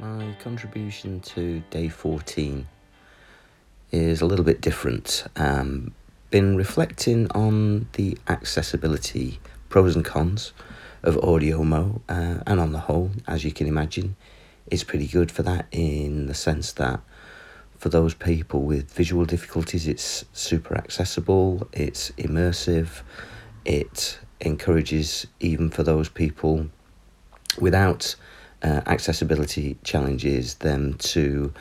My contribution to day 14 is a little bit different. Um, been reflecting on the accessibility pros and cons of AudioMo, uh, and on the whole, as you can imagine, it's pretty good for that in the sense that for those people with visual difficulties, it's super accessible, it's immersive, it encourages even for those people without uh, accessibility challenges them to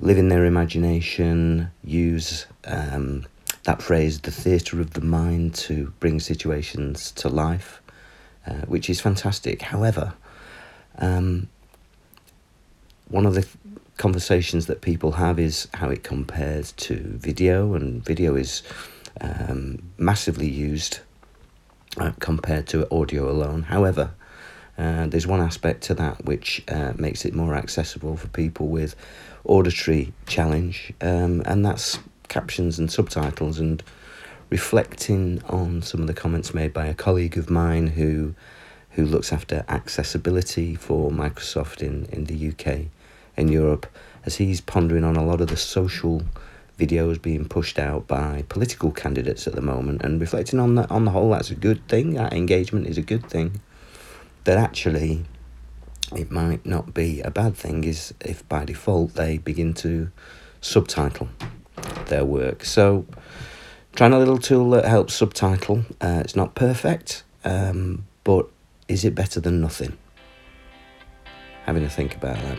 live in their imagination, use um, that phrase, the theatre of the mind, to bring situations to life, uh, which is fantastic. However, um, one of the conversations that people have is how it compares to video, and video is um, massively used uh, compared to audio alone. However, uh, there's one aspect to that which uh, makes it more accessible for people with auditory challenge, um, and that's captions and subtitles. And reflecting on some of the comments made by a colleague of mine who who looks after accessibility for Microsoft in, in the UK and Europe, as he's pondering on a lot of the social videos being pushed out by political candidates at the moment and reflecting on that on the whole that's a good thing that engagement is a good thing that actually it might not be a bad thing is if by default they begin to subtitle their work. So trying a little tool that helps subtitle uh, it's not perfect um, but is it better than nothing? Having to think about that